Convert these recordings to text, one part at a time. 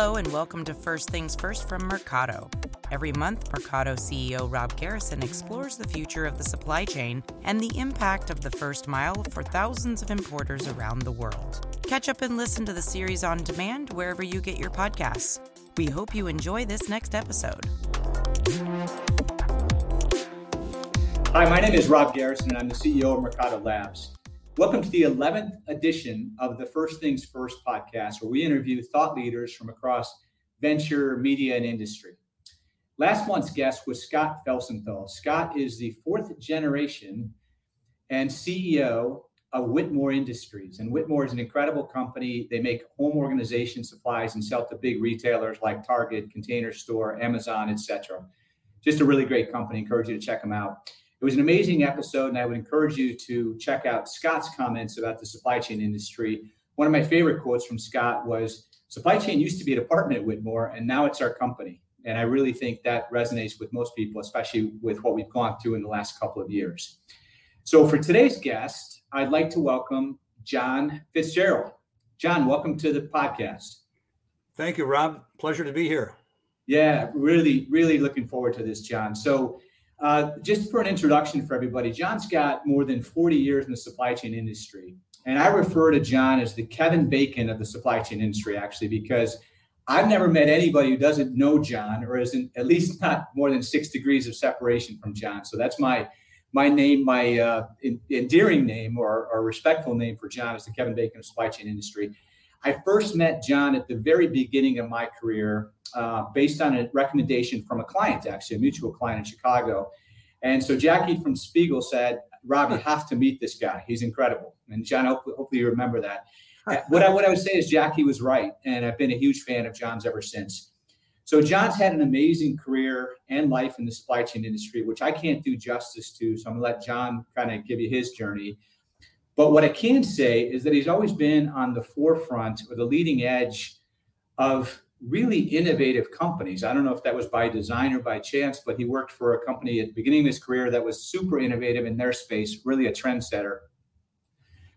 Hello, and welcome to First Things First from Mercado. Every month, Mercado CEO Rob Garrison explores the future of the supply chain and the impact of the first mile for thousands of importers around the world. Catch up and listen to the series on demand wherever you get your podcasts. We hope you enjoy this next episode. Hi, my name is Rob Garrison, and I'm the CEO of Mercado Labs. Welcome to the 11th edition of the First Things First podcast, where we interview thought leaders from across venture, media, and industry. Last month's guest was Scott Felsenthal. Scott is the fourth generation and CEO of Whitmor Industries. And Whitmor is an incredible company. They make home organization supplies and sell to big retailers like Target, Container Store, Amazon, etc. Just a really great company. Encourage you to check them out. It was an amazing episode, and I would encourage you to check out Scott's comments about the supply chain industry. One of my favorite quotes from Scott was Supply chain used to be a department at Whitmor, and now it's our company. And I really think that resonates with most people, especially with what we've gone through in the last couple of years. So, for today's guest, I'd like to welcome John Fitzgerald. John, welcome to the podcast. Thank you, Rob. Pleasure to be here. Yeah, really, really looking forward to this, John. So, uh, just for an introduction for everybody, John's got more than 40 years in the supply chain industry. And I refer to John as the Kevin Bacon of the supply chain industry, actually, because I've never met anybody who doesn't know John or isn't at least not more than six degrees of separation from John. So that's my my name, my uh, endearing name or, or respectful name for John is the Kevin Bacon of supply chain industry. I first met John at the very beginning of my career uh, based on a recommendation from a client, actually, a mutual client in Chicago. And so Jackie from Spiegel said, Rob, you have to meet this guy. He's incredible. And John, hopefully, hopefully you remember that. what, I, what I would say is Jackie was right. And I've been a huge fan of John's ever since. So John's had an amazing career and life in the supply chain industry, which I can't do justice to. So I'm going to let John kind of give you his journey. But what I can say is that he's always been on the forefront or the leading edge of really innovative companies. I don't know if that was by design or by chance, but he worked for a company at the beginning of his career that was super innovative in their space, really a trendsetter.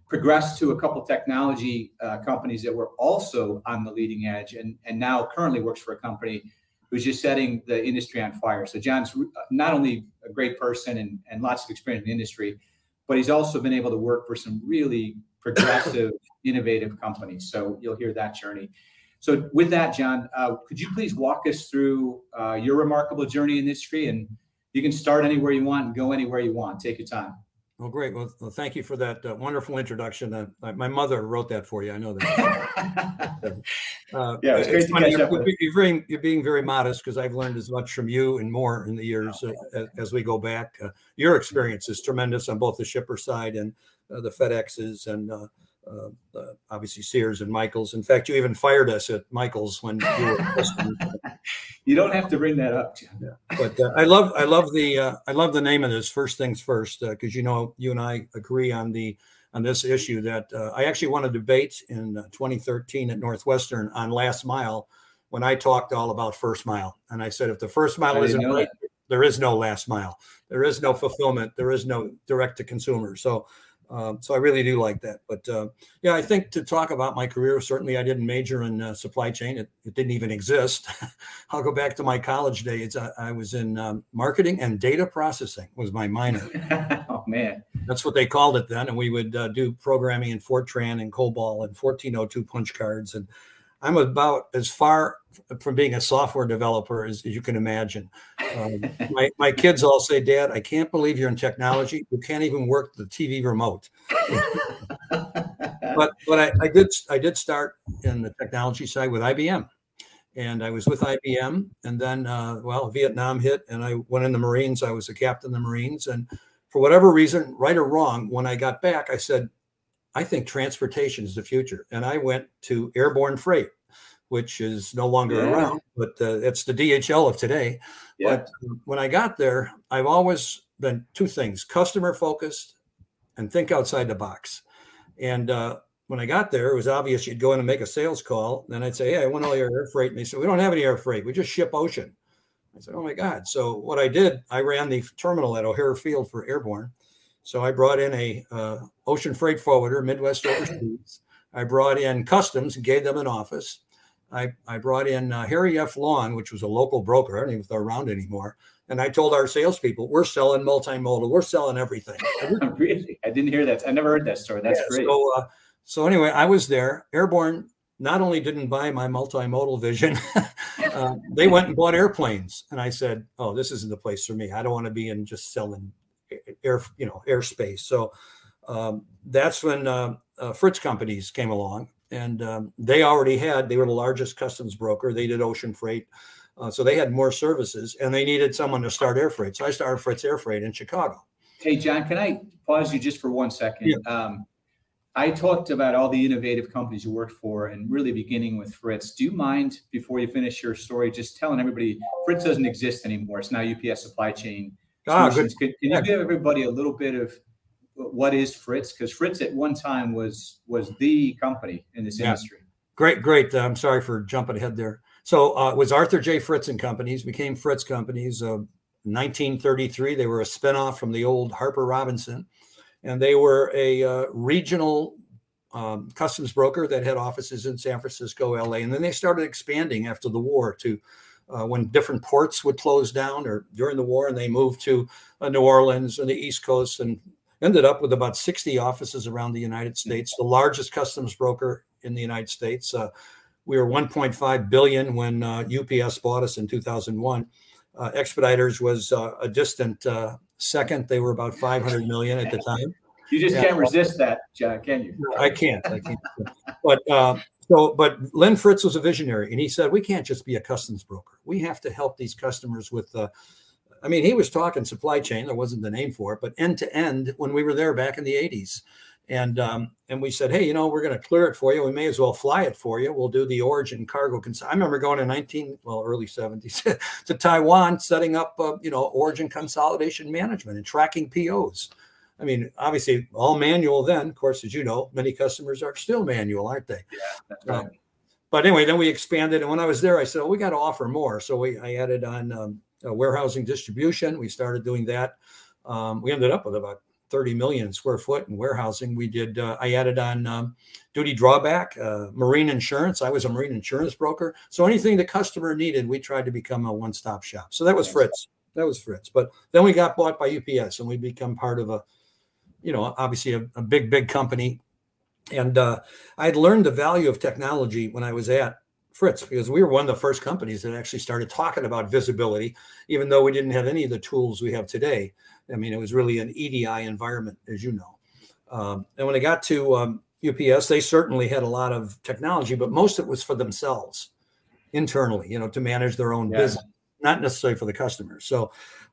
Progressed to a couple technology uh, companies that were also on the leading edge, and, and now currently works for a company who's just setting the industry on fire. So John's not only a great person and, and lots of experience in the industry, but he's also been able to work for some really progressive, innovative companies. So you'll hear that journey. So, with that, John, uh, could you please walk us through uh, your remarkable journey in industry? And you can start anywhere you want and go anywhere you want. Take your time. Well, great. Well, thank you for that uh, wonderful introduction. Uh, my mother wrote that for you. I know that. Uh, yeah, it's great funny. You're, you're, being, you're, being, very modest because I've learned as much from you and more in the years oh, as, as, we go back. Uh, your experience is tremendous on both the shipper side and the FedExes and uh, uh, obviously Sears and Michaels. In fact, you even fired us at Michaels when you were. you don't have to bring that up, Jim. Yeah. But uh, I love, I love the, uh, I love the name of this. First things first, because uh, you know, you and I agree on the on this issue that uh, I actually won a debate in 2013 at Northwestern on last mile when I talked all about first mile, and I said if the first mile isn't right, there is no last mile, there is no fulfillment, there is no direct to consumer. So um, so I really do like that. But uh, yeah, I think to talk about my career, certainly I didn't major in uh, supply chain. It, it, didn't even exist. I'll go back to my college days. I, I was in um, marketing and data processing was my minor. oh man, that's what they called it then. And we would uh, do programming in Fortran and COBOL and 1402 punch cards and I'm about as far from being a software developer as, as you can imagine. Um, my, my kids all say, Dad, I can't believe you're in technology. You can't even work the TV remote. but but I, I, did I did start in the technology side with IBM. And I was with IBM. And then, uh, well, Vietnam hit and I went in the Marines. I was a captain in the Marines. And for whatever reason, right or wrong, when I got back, I said, I think transportation is the future. And I went to airborne freight, which is no longer yeah. around, but uh, it's the DHL of today. Yeah. But when I got there, I've always been two things customer focused and think outside the box. And uh, when I got there, it was obvious you'd go in and make a sales call. Then I'd say, Hey, I want all your air freight. And they said, We don't have any air freight. We just ship ocean. I said, Oh my God. So what I did, I ran the terminal at O'Hare Field for airborne. So I brought in a uh, ocean freight forwarder, Midwest Overseas. I brought in customs and gave them an office. I, I brought in uh, Harry F. Long, which was a local broker. I don't even know if they're around anymore. And I told our salespeople, we're selling multimodal, we're selling everything. really? I didn't hear that. I never heard that story. That's yeah, great. So, uh, so anyway, I was there. Airborne not only didn't buy my multimodal vision, uh, they went and bought airplanes. And I said, "Oh, this isn't the place for me. I don't want to be in just selling air, you know, airspace." So um, that's when uh, uh, Fritz companies came along, and um, they already had. They were the largest customs broker. They did ocean freight, uh, so they had more services, and they needed someone to start air freight. So I started Fritz Air Freight in Chicago. Hey, John, can I pause you just for one second? Yeah. Um, I talked about all the innovative companies you worked for and really beginning with Fritz. Do you mind, before you finish your story, just telling everybody Fritz doesn't exist anymore? It's now UPS Supply Chain ah, Solutions. Can, can you give everybody a little bit of what is Fritz? Because Fritz at one time was was the company in this yeah. industry. Great, great. I'm sorry for jumping ahead there. So uh, it was Arthur J. Fritz and Companies, became Fritz Companies. Uh, 1933, they were a spinoff from the old Harper Robinson and they were a uh, regional um, customs broker that had offices in San Francisco, LA, and then they started expanding after the war to uh, when different ports would close down or during the war, and they moved to uh, New Orleans and the East Coast and ended up with about 60 offices around the United States, the largest customs broker in the United States. Uh, we were 1.5 billion when UPS uh, bought us in 2001. Uh, Expeditors was uh, a distant second. They were about 500 million at the time. You just yeah. can't resist that, John, can you? I can't. I can't. but uh, so, but Lynn Fritz was a visionary, and he said we can't just be a customs broker. We have to help these customers with. I mean, he was talking supply chain. There wasn't the name for it, but end to end when we were there back in the 80s. And um, and we said, hey, you know, we're going to clear it for you. We may as well fly it for you. We'll do the origin cargo. Cons- I remember going in 19, well, early 70s to Taiwan, setting up, uh, you know, origin consolidation management and tracking POs. I mean, obviously, all manual then. Of course, as you know, many customers are still manual, aren't they? Yeah, that's right. Um, but anyway, then we expanded, and when I was there, I said, "Oh, we got to offer more." So we I added on um, warehousing distribution. We started doing that. Um, we ended up with about 30 million square foot in warehousing. We did, uh, I added on um, duty drawback, uh, marine insurance. I was a marine insurance broker. So anything the customer needed, we tried to become a one stop shop. So that was Fritz. That was Fritz. But then we got bought by UPS and we become part of a, you know, obviously a, a big, big company. And uh, I had learned the value of technology when I was at Fritz because we were one of the first companies that actually started talking about visibility, even though we didn't have any of the tools we have today. I mean, it was really an EDI environment, as you know. Um, and when I got to um, UPS, they certainly had a lot of technology, but most of it was for themselves internally, you know, to manage their own yeah. business, not necessarily for the customers. So,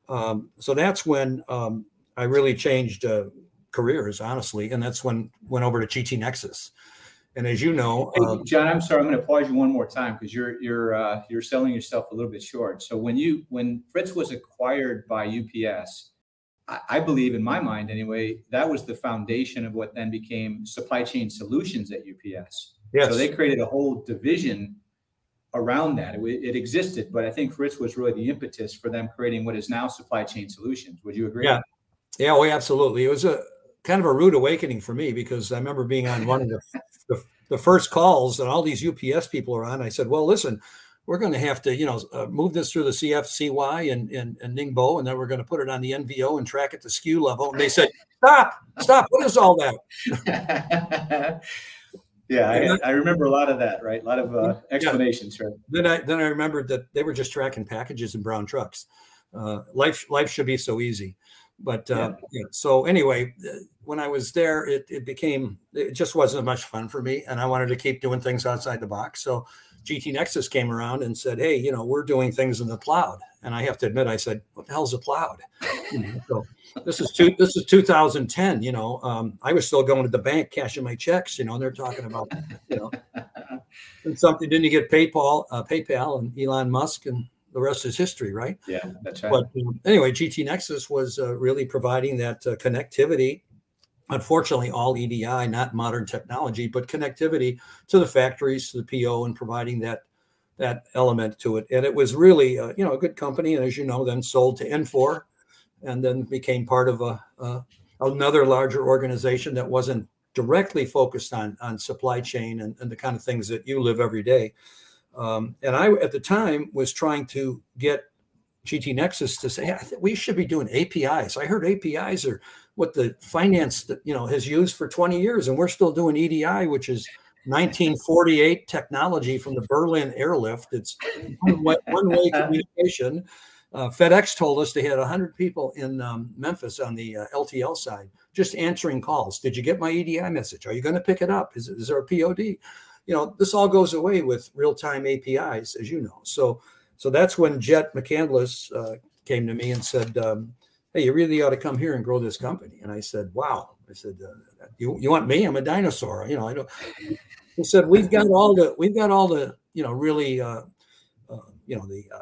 um, so that's when um, I really changed uh, careers, honestly, and that's when went over to GT Nexus. And as you know, hey, um, John, I'm sorry, I'm going to pause you one more time because you're you're uh, you're selling yourself a little bit short. So when you when Fritz was acquired by UPS, I, I believe in my mind anyway, that was the foundation of what then became supply chain solutions at UPS. Yes. So they created a whole division around that. It, it, existed, but I think Fritz was really the impetus for them creating what is now supply chain solutions. Would you agree? Yeah. Yeah, oh, absolutely. It was a kind of a rude awakening for me because I remember being on one of the, the, the first calls and all these UPS people are on. I said, well, listen, we're going to have to, you know, uh, move this through the CFCY and, and, and Ningbo, and then we're going to put it on the NVO and track it to SKU level. And they said, stop, stop. What is all that? yeah, I, I, remember a lot of that, right? A lot of uh, explanations, yeah. right? Then I then I remembered that they were just tracking packages in brown trucks. Uh, life life should be so easy. But uh, yeah. So anyway, uh, when I was there, it, it became it just wasn't much fun for me, and I wanted to keep doing things outside the box. So GT Nexus came around and said, "Hey, you know, we're doing things in the cloud." And I have to admit, I said, "What the hell's a cloud?" You know, so this is two, this is 2010. You know, um, I was still going to the bank cashing my checks. You know, and they're talking about, you know, and something. Didn't you get PayPal, uh, PayPal, and Elon Musk and the rest is history, right? Yeah, that's right. But um, anyway, GT Nexus was uh, really providing that uh, connectivity. Unfortunately, all EDI, not modern technology, but connectivity to the factories, to the PO, and providing that that element to it. And it was really, uh, you know, a good company. And as you know, then sold to Infor, and then became part of a, a another larger organization that wasn't directly focused on on supply chain and, and the kind of things that you live every day. Um, and I, at the time, was trying to get GT Nexus to say, hey, we should be doing APIs. I heard APIs are what the finance you know has used for 20 years, and we're still doing EDI, which is 1948 technology from the Berlin airlift. It's one way, one way communication. Uh, FedEx told us they had 100 people in um, Memphis on the uh, LTL side just answering calls. Did you get my EDI message? Are you going to pick it up? Is, is there a POD? You know, this all goes away with real time APIs, as you know. So, so that's when Jett McCandless uh, came to me and said, um, "Hey, you really ought to come here and grow this company." And I said, "Wow." I said, uh, "You you want me? I'm a dinosaur." You know, I don't. He said, "We've got all the we've got all the you know really uh, uh, you know the uh,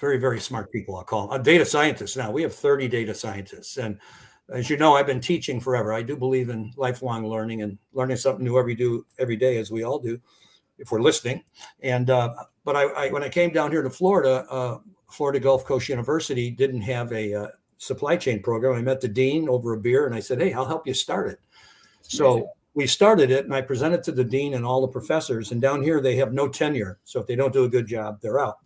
very very smart people. I'll call them data scientists. Now we have 30 data scientists, and as you know, I've been teaching forever. I do believe in lifelong learning and learning something new every do every day, as we all do, if we're listening. And uh, but I, I, when I came down here to Florida, uh, Florida Gulf Coast University didn't have a uh, supply chain program. I met the dean over a beer, and I said, "Hey, I'll help you start it." So we started it, and I presented to the dean and all the professors. And down here, they have no tenure, so if they don't do a good job, they're out.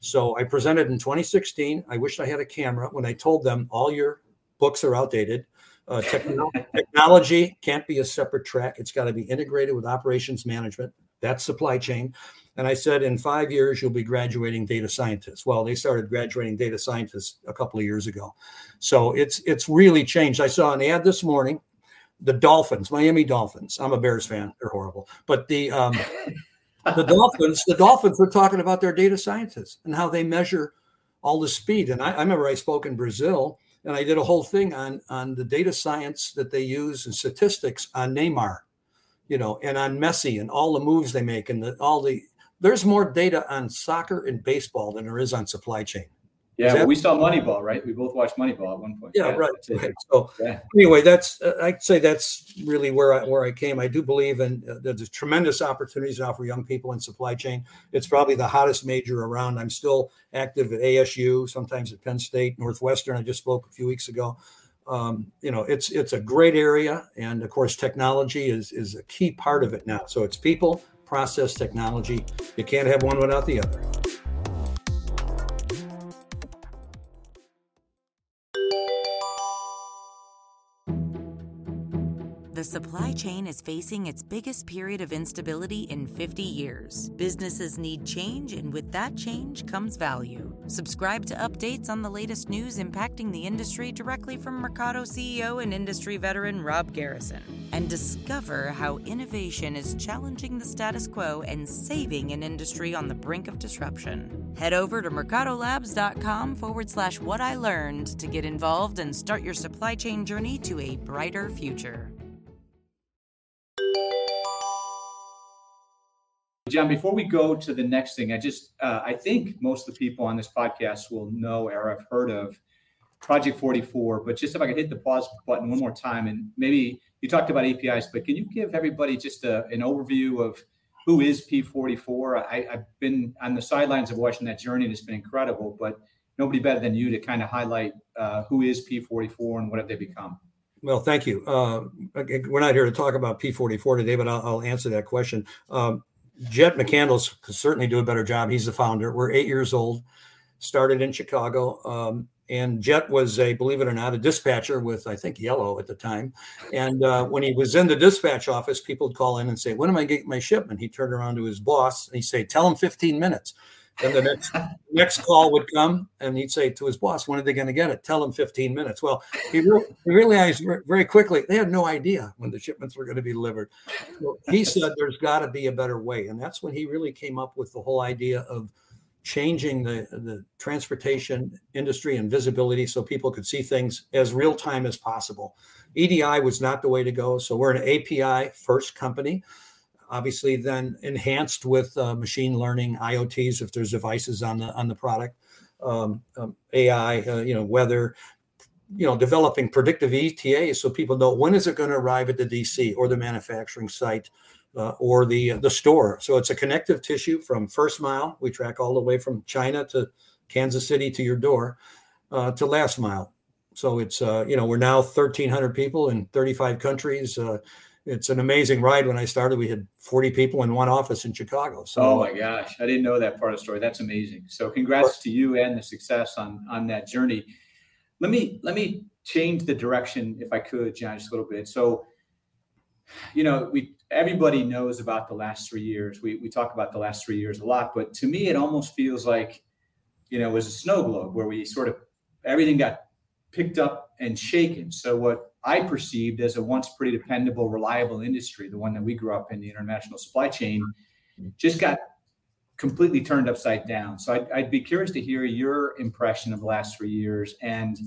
So I presented in 2016. I wished I had a camera when I told them all your books are outdated. Uh, technology, technology can't be a separate track. It's got to be integrated with operations management. That's supply chain. And I said, in five years, you'll be graduating data scientists. Well, they started graduating data scientists a couple of years ago. So it's it's really changed. I saw an ad this morning. The Dolphins, Miami Dolphins. I'm a Bears fan. They're horrible. But the um, the Dolphins, the Dolphins were talking about their data scientists and how they measure all the speed. And I, I remember I spoke in Brazil and I did a whole thing on on the data science that they use and statistics on Neymar, you know, and on Messi and all the moves they make and the, all the. There's more data on soccer and baseball than there is on supply chain. Yeah, we saw Moneyball, right? We both watched Moneyball at one point. Yeah, yeah right. right. So yeah. anyway, that's uh, I'd say that's really where I where I came. I do believe in uh, there's tremendous opportunities now for young people in supply chain. It's probably the hottest major around. I'm still active at ASU, sometimes at Penn State, Northwestern. I just spoke a few weeks ago. Um, you know, it's it's a great area, and of course, technology is is a key part of it now. So it's people, process, technology. You can't have one without the other. The supply chain is facing its biggest period of instability in 50 years. Businesses need change, and with that change comes value. Subscribe to updates on the latest news impacting the industry directly from Mercado CEO and industry veteran Rob Garrison. And discover how innovation is challenging the status quo and saving an industry on the brink of disruption. Head over to mercadolabs.com forward slash what I learned to get involved and start your supply chain journey to a brighter future. John, before we go to the next thing, I just uh, I think most of the people on this podcast will know or have heard of Project 44. But just if I could hit the pause button one more time, and maybe you talked about APIs, but can you give everybody just a, an overview of who is P44? I, have been on the sidelines of watching that journey, and it's been incredible. But nobody better than you to kind of highlight uh, who is P44 and what have they become. Well, thank you. Uh, we're not here to talk about P44 today, but I'll, I'll answer that question. Um, Jett McCandless could certainly do a better job. He's the founder. We're eight years old, started in Chicago. Um, and Jett was a, believe it or not, a dispatcher with, I think, Yellow at the time. And uh, when he was in the dispatch office, people would call in and say, When am I getting my shipment? He turned around to his boss and he'd say, Tell him 15 minutes. Then the next next call would come, and he'd say to his boss, "When are they going to get it? Tell him 15 minutes." Well, he, re- he realized very quickly they had no idea when the shipments were going to be delivered. So he said, "There's got to be a better way," and that's when he really came up with the whole idea of changing the the transportation industry and visibility so people could see things as real time as possible. EDI was not the way to go, so we're an API first company obviously then enhanced with uh, machine learning iots if there's devices on the on the product um, um, ai uh, you know weather you know developing predictive eta so people know when is it going to arrive at the dc or the manufacturing site uh, or the the store. So it's a connective tissue from first mile we track all the way from china to kansas city to your door uh, to last mile. So it's uh, you know we're now 1300 people in 35 countries uh, it's an amazing ride. When I started, we had 40 people in one office in Chicago. So, oh my gosh, I didn't know that part of the story. That's amazing. So, congrats to you and the success on on that journey. Let me let me change the direction, if I could, John, just a little bit. So, you know, we everybody knows about the last three years. We we talk about the last three years a lot, but to me, it almost feels like, you know, it was a snow globe where we sort of everything got picked up and shaken. So what I perceived as a once pretty dependable, reliable industry, the one that we grew up in, the international supply chain, just got completely turned upside down. So I'd, I'd be curious to hear your impression of the last three years and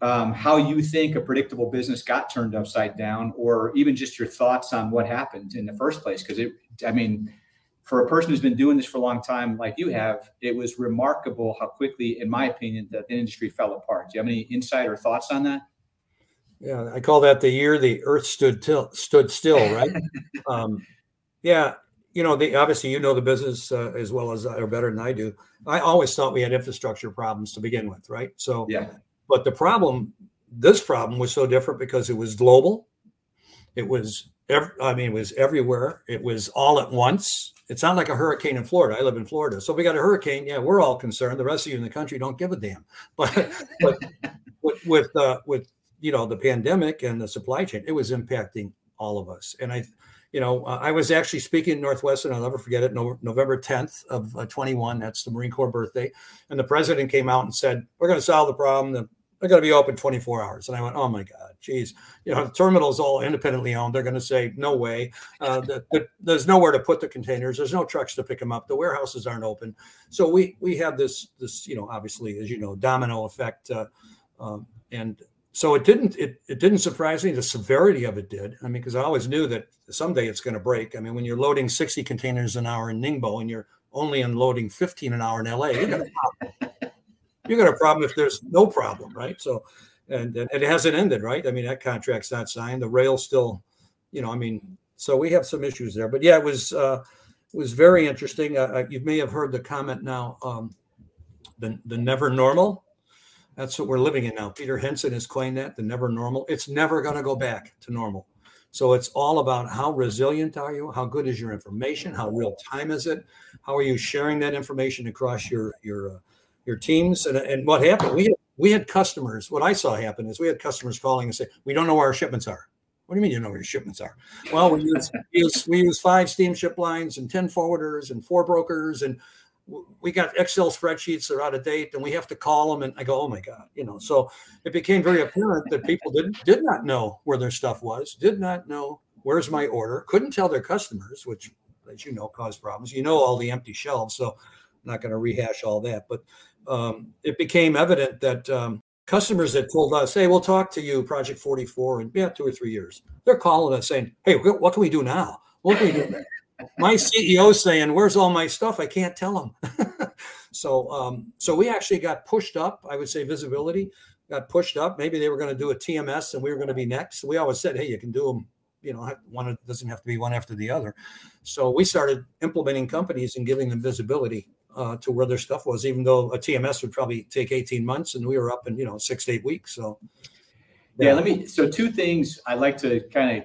um, how you think a predictable business got turned upside down, or even just your thoughts on what happened in the first place. Because it, I mean, for a person who's been doing this for a long time, like you have, it was remarkable how quickly, in my opinion, that the industry fell apart. Do you have any insight or thoughts on that? Yeah, I call that the year the Earth stood till, stood still, right? um, yeah, you know, the, obviously you know the business uh, as well as or better than I do. I always thought we had infrastructure problems to begin with, right? So yeah, but the problem, this problem was so different because it was global. It was, every, I mean, it was everywhere. It was all at once. It sounded like a hurricane in Florida. I live in Florida, so we got a hurricane. Yeah, we're all concerned. The rest of you in the country don't give a damn. But, but with with, uh, with you know the pandemic and the supply chain, it was impacting all of us. And I, you know, uh, I was actually speaking in Northwestern. I'll never forget it. No, November 10th of uh, 21. That's the Marine Corps birthday. And the president came out and said, "We're going to solve the problem. The they're going to be open 24 hours. And I went, oh my God, geez, you know, the terminal's all independently owned. They're going to say, no way. Uh, the, the, there's nowhere to put the containers. There's no trucks to pick them up. The warehouses aren't open. So we we have this this you know obviously as you know domino effect, uh, um, and so it didn't it, it didn't surprise me the severity of it did. I mean, because I always knew that someday it's going to break. I mean, when you're loading 60 containers an hour in Ningbo and you're only unloading 15 an hour in LA, you got a problem if there's no problem, right? So, and, and it hasn't ended, right? I mean, that contract's not signed. The rail still, you know, I mean, so we have some issues there. But yeah, it was uh, was very interesting. Uh, uh, you may have heard the comment now, um, the the never normal. That's what we're living in now. Peter Henson has coined that the never normal. It's never going to go back to normal. So it's all about how resilient are you? How good is your information? How real time is it? How are you sharing that information across your your uh, your teams. And, and what happened? We had, we had customers. What I saw happen is we had customers calling and say, "We don't know where our shipments are." What do you mean you know where your shipments are? Well, we use, we use, we use five steamship lines and ten forwarders and four brokers and we got Excel spreadsheets that are out of date and we have to call them. And I go, oh my God, you know, so it became very apparent that people did, did not know where their stuff was, did not know where's my order, couldn't tell their customers, which, as you know, caused problems. You know, all the empty shelves. So I'm not going to rehash all that, but um, it became evident that um, customers that told us, "Hey, we'll talk to you, Project 44, in yeah, two or three years," they're calling us saying, "Hey, what can we do now? What can we do?" my CEO saying, "Where's all my stuff? I can't tell them." so, um, so we actually got pushed up. I would say visibility got pushed up. Maybe they were going to do a TMS, and we were going to be next. We always said, "Hey, you can do them." You know, one doesn't have to be one after the other. So we started implementing companies and giving them visibility uh, to where their stuff was, even though a TMS would probably take 18 months and we were up in, you know, six to eight weeks. So, yeah, yeah let me, so two things I like to kind of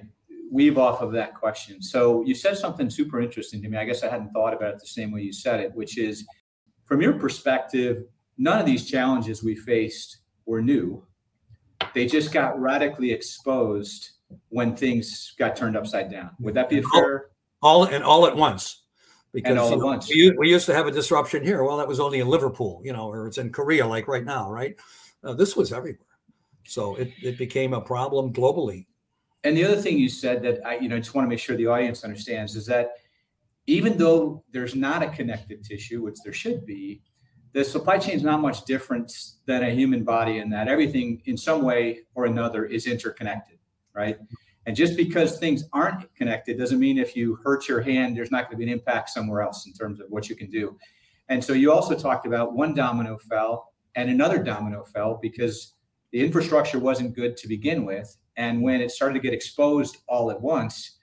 weave off of that question. So you said something super interesting to me. I guess I hadn't thought about it the same way you said it, which is from your perspective, none of these challenges we faced were new. They just got radically exposed when things got turned upside down. Would that be a fair? All and all at once because at once. We, we, used to have a disruption here. Well, that was only in Liverpool, you know, or it's in Korea, like right now, right? Uh, this was everywhere. So it, it became a problem globally. And the other thing you said that I, you know, just want to make sure the audience understands is that even though there's not a connective tissue, which there should be, the supply chain is not much different than a human body in that everything in some way or another is interconnected, right? And just because things aren't connected doesn't mean if you hurt your hand, there's not going to be an impact somewhere else in terms of what you can do. And so you also talked about one domino fell and another domino fell because the infrastructure wasn't good to begin with. And when it started to get exposed all at once,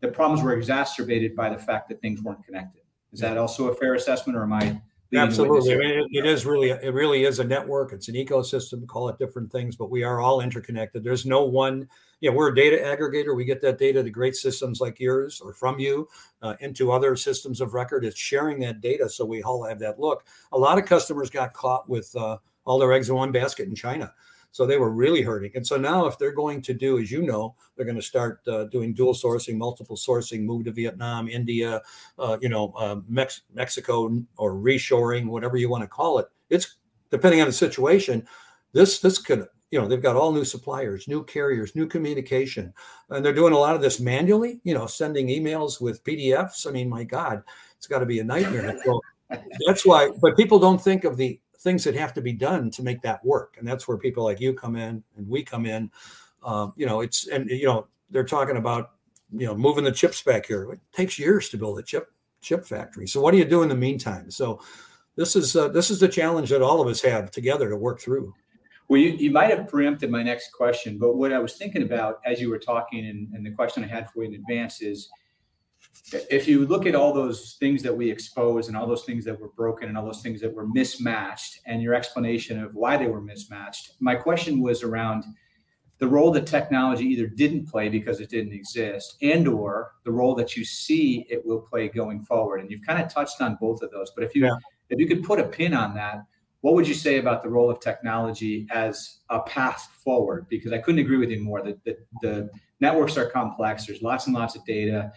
the problems were exacerbated by the fact that things weren't connected. Is that also a fair assessment, or am I Absolutely, it, it is really it really is a network. It's an ecosystem. Call it different things, but we are all interconnected. There's no one. Yeah, we're a data aggregator. We get that data to great systems like yours or from you uh, into other systems of record. It's sharing that data so we all have that look. A lot of customers got caught with uh, all their eggs in one basket in China. So they were really hurting. And so now, if they're going to do, as you know, they're going to start uh, doing dual sourcing, multiple sourcing, move to Vietnam, India, uh, you know, uh, Mex- Mexico, or reshoring, whatever you want to call it. It's depending on the situation. This this could you know they've got all new suppliers new carriers new communication and they're doing a lot of this manually you know sending emails with pdfs i mean my god it's got to be a nightmare so that's why but people don't think of the things that have to be done to make that work. And that's where people like you come in and we come in. Um, you know, it's and you know they're talking about you know moving the chips back here. It takes years to build a chip chip factory. So what do you do in the meantime? So this is uh, this is the challenge that all of us have together to work through. Well, you, you might have preempted my next question, but what I was thinking about as you were talking, and, and the question I had for you in advance is if you look at all those things that we expose and all those things that were broken and all those things that were mismatched and your explanation of why they were mismatched my question was around the role that technology either didn't play because it didn't exist and or the role that you see it will play going forward. And you've kind of touched on both of those but if you yeah. if you could put a pin on that what would you say about the role of technology as a path forward? Because i couldn't agree with you more. That the, the networks are complex. There's lots and lots of data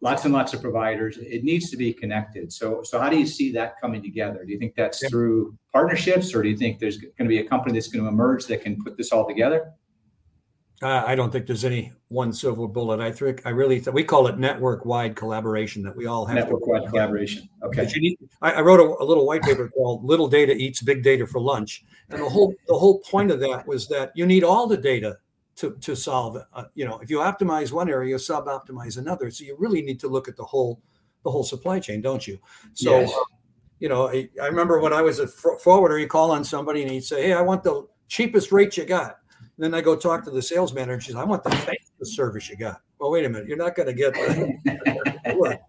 lots and lots of providers. It needs to be connected. So, so how do you see that coming together? Do you think that's through partnerships, or do you think there's going to be a company that's going to emerge that can put this all together? Uh, I don't think there's any one silver bullet. I think I really th- we call it network-wide collaboration that we all have. Network-wide collaboration. Okay. Need, I, I, wrote a, a, little white paper called "Little Data Eats Big Data for Lunch," and the whole the whole point of that was that you need all the data to, to solve uh, you know if you optimize one area you sub optimize another. So you really need to look at the whole the whole supply chain don't you? So yes. uh, you know I, I, remember when i was a forwarder you call on somebody and he'd say hey i want the cheapest rate you got. And then i go talk to the sales manager and she's i want the fastest service you got. Well wait a minute you're not going to get that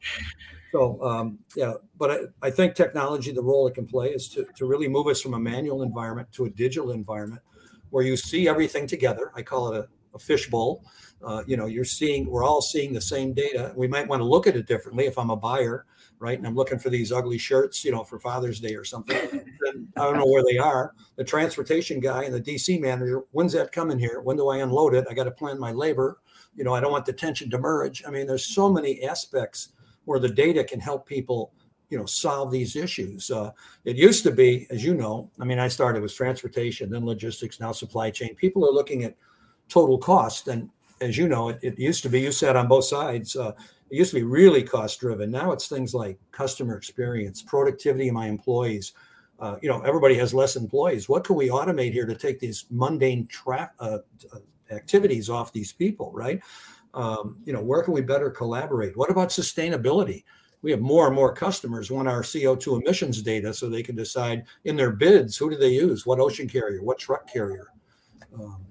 so um, yeah but I, I think technology the role it can play is to, to really move us from a manual environment to a digital environment where you see everything together. I call it a, a fishbowl. Uh, you know, you're seeing, we're all seeing the same data. We might want to look at it differently if I'm a buyer, right? And I'm looking for these ugly shirts, you know, for Father's Day or something. I don't know where they are. The transportation guy and the DC manager, when's that coming here? When do I unload it? I got to plan my labor. You know, I don't want the tension to merge. I mean, there's so many aspects where the data can help people you know solve these issues. Uh, it used to be, as you know, I mean, I started with transportation, then logistics, now supply chain. People are looking at total cost, and as you know, it, it used to be. You sat on both sides. Uh, it used to be really cost driven. Now it's things like customer experience, productivity of my employees. Uh, you know, everybody has less employees. What can we automate here to take these mundane tra- uh, uh, activities off these people, right? Um, you know, where can we better collaborate? What about sustainability? We have more and more customers want our CO2 emissions data so they can decide in their bids who do they use, what ocean carrier, what truck carrier. Um,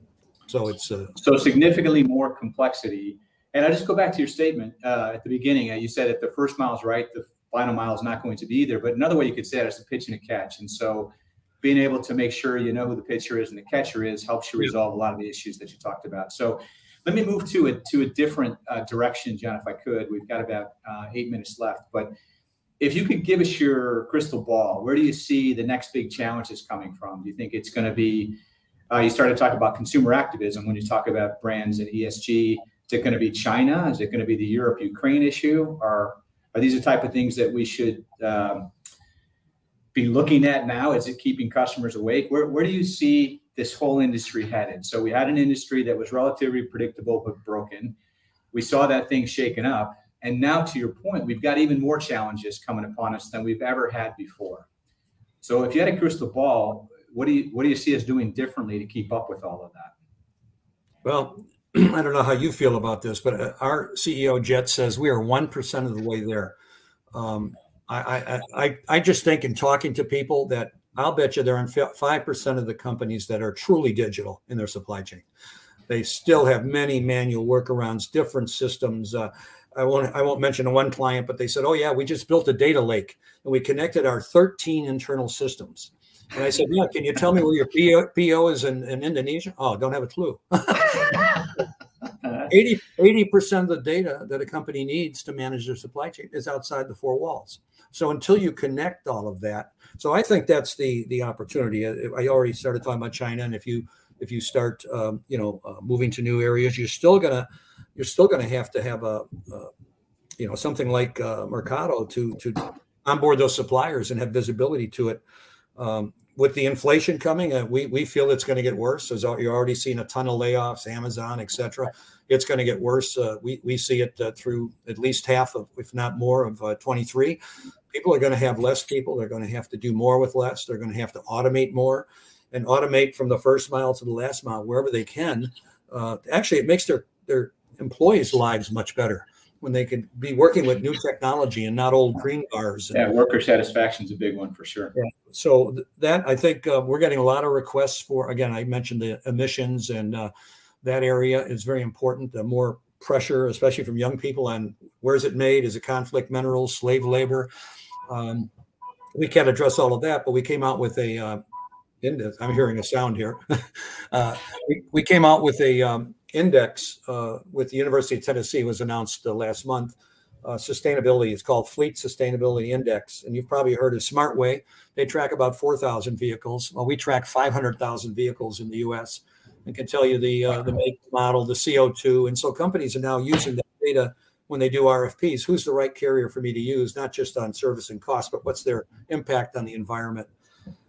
so it's uh, so significantly more complexity. And I just go back to your statement uh, at the beginning. Uh, you said if the first mile is right, the final mile is not going to be there. But another way you could say it is a pitch and a catch. And so being able to make sure you know who the pitcher is and the catcher is helps you resolve a lot of the issues that you talked about. So let me move to a to a different uh, direction, John, if I could. We've got about uh, eight minutes left, but if you could give us your crystal ball, where do you see the next big challenges coming from? Do you think it's going to be? Uh, you started talking about consumer activism when you talk about brands and ESG. Is it going to be China? Is it going to be the Europe Ukraine issue? Are are these the type of things that we should um, be looking at now? Is it keeping customers awake? Where where do you see this whole industry headed. So we had an industry that was relatively predictable but broken. We saw that thing shaken up. And now, to your point, we've got even more challenges coming upon us than we've ever had before. So, if you had a crystal ball, what do you what do you see us doing differently to keep up with all of that? Well, I don't know how you feel about this, but uh, our CEO Jett says we are one percent of the way there. Um, I, I, I I just think in talking to people that I'll bet you there are 5% of the companies that are truly digital in their supply chain. They still have many manual workarounds, different systems. Uh, I won't I won't mention one client, but they said, "Oh yeah, we just built a data lake and we connected our 13 internal systems." And I said, "Yeah, can you tell me where your PO, PO is in, in Indonesia?" Oh, don't have a clue. 80 percent of the data that a company needs to manage their supply chain is outside the four walls. So until you connect all of that, so I think that's the the opportunity. I already started talking about China, and if you if you start um, you know uh, moving to new areas, you're still gonna you're still gonna have to have a, a you know something like uh, Mercado to to onboard those suppliers and have visibility to it. Um, with the inflation coming, uh, we we feel it's going to get worse. As you're already seeing a ton of layoffs, Amazon, et cetera. It's going to get worse. Uh, we we see it uh, through at least half of, if not more, of uh, 23. People are going to have less people. They're going to have to do more with less. They're going to have to automate more, and automate from the first mile to the last mile wherever they can. Uh, actually, it makes their their employees' lives much better when they could be working with new technology and not old green bars. Yeah, worker satisfaction is a big one for sure. Yeah. So th- that I think uh, we're getting a lot of requests for. Again, I mentioned the emissions, and uh, that area is very important. The more pressure, especially from young people, on where is it made? Is it conflict minerals, slave labor? Um, we can't address all of that, but we came out with a. Uh, I'm hearing a sound here. Uh, we, we came out with a um, index uh, with the University of Tennessee was announced uh, last month. Uh, sustainability is called Fleet Sustainability Index, and you've probably heard of SmartWay. They track about 4,000 vehicles. Well, we track 500,000 vehicles in the U.S. and can tell you the uh, the make model, the CO2, and so companies are now using that data when they do RFPs. Who's the right carrier for me to use, not just on service and cost, but what's their impact on the environment?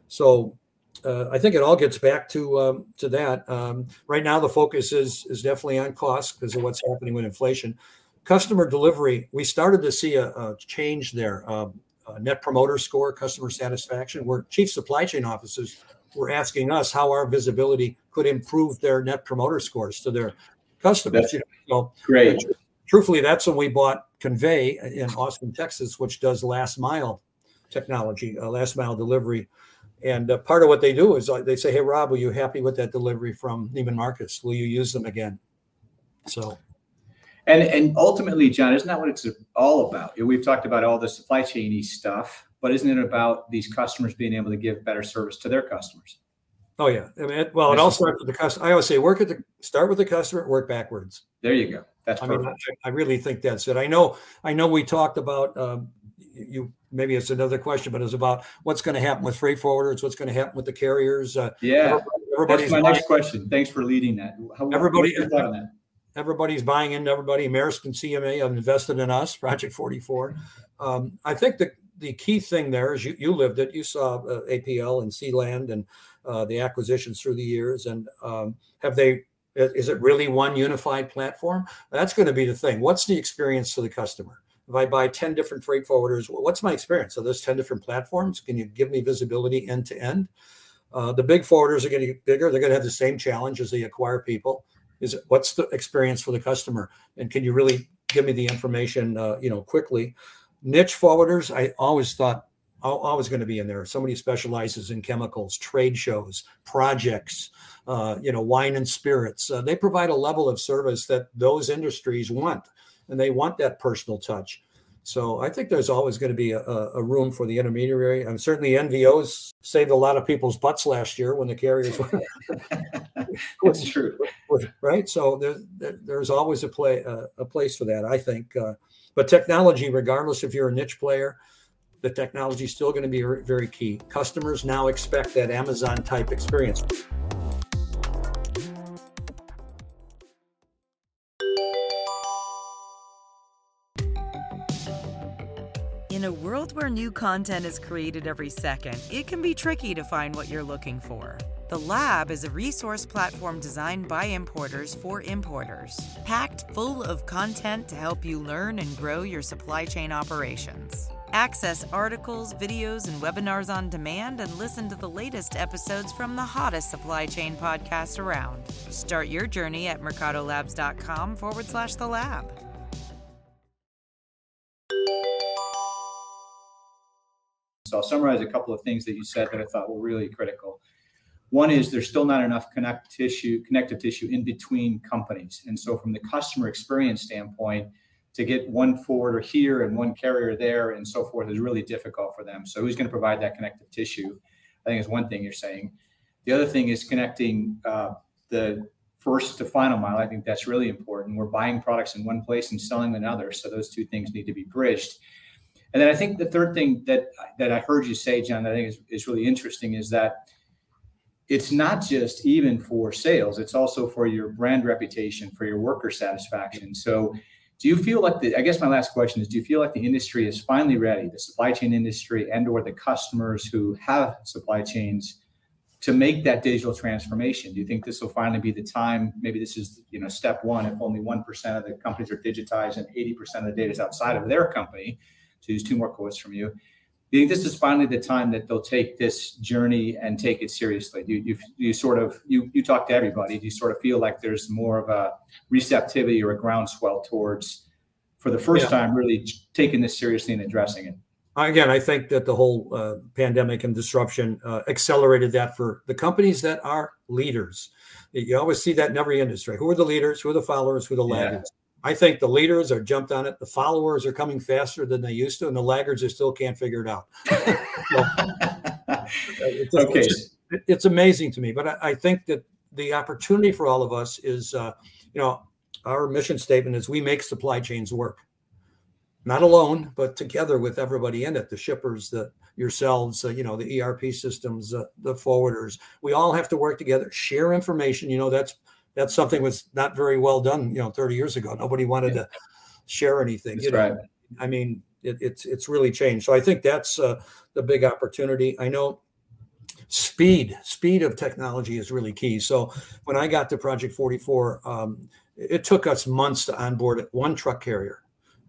So uh, I think it all gets back to um, to that. Um, right now, the focus is is definitely on cost because of what's happening with inflation. Customer delivery, we started to see a, a change there. Um, a net promoter score, customer satisfaction, where chief supply chain officers were asking us how our visibility could improve their net promoter scores to their customers. You know, so, great. Truthfully, that's when we bought Convey in Austin, Texas, which does last mile technology, uh, last mile delivery and uh, part of what they do is uh, they say, "Hey, Rob, were you happy with that delivery from Neiman Marcus? Will you use them again?" So, and and ultimately, John, isn't that what it's all about? We've talked about all the supply chainy stuff, but isn't it about these customers being able to give better service to their customers? Oh yeah, I mean, it, well, it all starts with the customer. I always say, work at the start with the customer, work backwards. There you go. That's I perfect. mean, I, I, really think that's it. I know, I know, we talked about um, you maybe it's another question, but it's about what's going to happen with freight forwarders, what's going to happen with the carriers. Uh, yeah, everybody's that's my buying, next question. Thanks for leading that. How, everybody, that? everybody's buying into everybody. Maersk and CMA have invested in us, Project 44. Um, I think the the key thing there is you, you lived it. You saw uh, APL and Sealand and uh, the acquisitions through the years. And um, have they, is it really one unified platform? That's going to be the thing. What's the experience to the customer? If I buy 10 different freight forwarders, what's my experience? Are those 10 different platforms? Can you give me visibility end to end? Uh, the big forwarders are going to get bigger. They're going to have the same challenge as they acquire people. Is it, what's the experience for the customer? And can you really give me the information, uh, you know, quickly? Niche forwarders, I always thought always going to be in there. Somebody specializes in chemicals, trade shows, projects, uh, you know, wine and spirits. Uh, they provide a level of service that those industries want and they want that personal touch. So I think there's always going to be a, a room for the intermediary. And certainly NVOs saved a lot of people's butts last year when the carriers were. That's true. Right. So there, there's always a play uh, a place for that, I think. Uh, but technology, regardless if you're a niche player, the technology is still going to be very key. Customers now expect that Amazon type experience. Where new content is created every second, it can be tricky to find what you're looking for. The Lab is a resource platform designed by importers for importers, packed full of content to help you learn and grow your supply chain operations. Access articles, videos, and webinars on demand and listen to the latest episodes from the hottest supply chain podcast around. Start your journey at mercadolabs.com forward slash the lab. So I'll summarize a couple of things that you said that I thought were really critical. One is there's still not enough connect tissue, connective tissue in between companies. And so from the customer experience standpoint, to get one forwarder here and one carrier there and so forth is really difficult for them. So who's going to provide that connective tissue? I think is one thing you're saying. The other thing is connecting uh, the first to final mile. I think that's really important. We're buying products in one place and selling in another, so those two things need to be bridged. And then I think the third thing that that I heard you say, John, that I think is, is really interesting is that it's not just even for sales; it's also for your brand reputation, for your worker satisfaction. So do you feel like the i guess my last question is do you feel like the industry is finally ready the supply chain industry and or the customers who have supply chains to make that digital transformation do you think this will finally be the time maybe this is you know step one if only 1% of the companies are digitized and 80% of the data is outside of their company to use two more quotes from you do you think this is finally the time that they'll take this journey and take it seriously? Do you, you, you, sort of you you talk to everybody? Do you sort of feel like there's more of a receptivity or a groundswell towards, for the first yeah. time, really taking this seriously and addressing it? Again, I think that the whole uh, pandemic and disruption uh, accelerated that for the companies that are leaders. You always see that in every industry. Who are the leaders? Who are the followers? Who are the laggards? Yeah. I think the leaders are jumped on it. The followers are coming faster than they used to, and the laggards are still can't figure it out. it's, okay, it's, it's, amazing to me. But I, I, think that the opportunity for all of us is, uh, you know, our mission statement is we make supply chains work, not alone, but together with everybody in it, the shippers, the yourselves, uh, you know, the ERP systems, uh, the forwarders. We all have to work together, share information. You know, that's that's something was not very well done, you know, 30 years ago. Nobody wanted yeah. to share anything. That's you know? right. I mean, it, it's it's really changed. So I think that's uh, the big opportunity. I know speed speed of technology is really key. So when I got to Project 44, um, it took us months to onboard one truck carrier,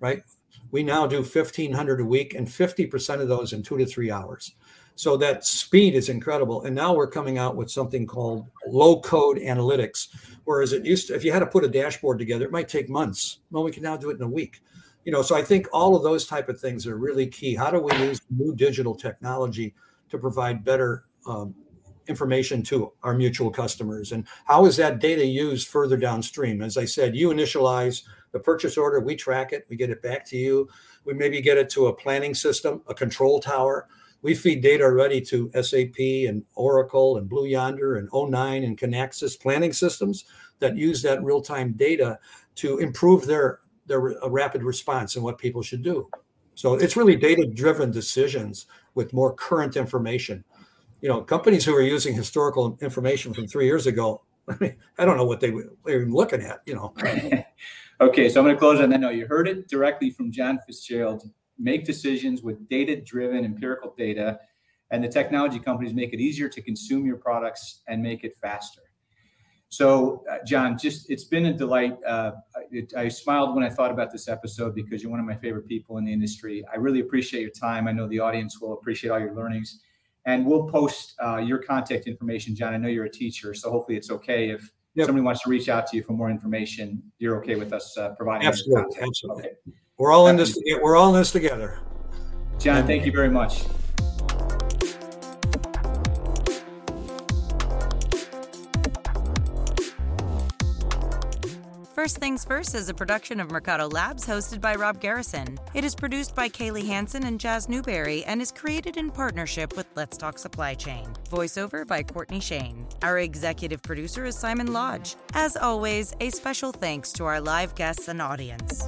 right? We now do 1,500 a week, and 50% of those in two to three hours. So that speed is incredible. And now we're coming out with something called low code analytics. Whereas it used to, if you had to put a dashboard together, it might take months. Well, we can now do it in a week. You know, so I think all of those type of things are really key. How do we use new digital technology to provide better um, information to our mutual customers? And how is that data used further downstream? As I said, you initialize the purchase order, we track it, we get it back to you. We maybe get it to a planning system, a control tower we feed data already to SAP and Oracle and Blue Yonder and O9 and Kinaxis planning systems that use that real-time data to improve their their uh, rapid response and what people should do. So it's really data-driven decisions with more current information. You know, companies who are using historical information from three years ago, I mean, I don't know what they were looking at. You know. okay, so I'm going to close on that note. You heard it directly from John Fitzgerald make decisions with data driven empirical data and the technology companies make it easier to consume your products and make it faster. So uh, john just it's been a delight uh, it, i smiled when i thought about this episode because you're one of my favorite people in the industry. I really appreciate your time. I know the audience will appreciate all your learnings. And we'll post uh, your contact information john. I know you're a teacher so hopefully it's okay if yep. somebody wants to reach out to you for more information. You're okay with us uh, providing absolutely. Absolutely. Okay. We're all in this. We're all in this together. John, thank you very much. First Things First is a production of Mercado Labs hosted by Rob Garrison. It is produced by Kaylee Hanson and Jazz Newberry and is created in partnership with Let's Talk Supply Chain. Voiceover by Courtney Shane. Our executive producer is Simon Lodge. As always, a special thanks to our live guests and audience.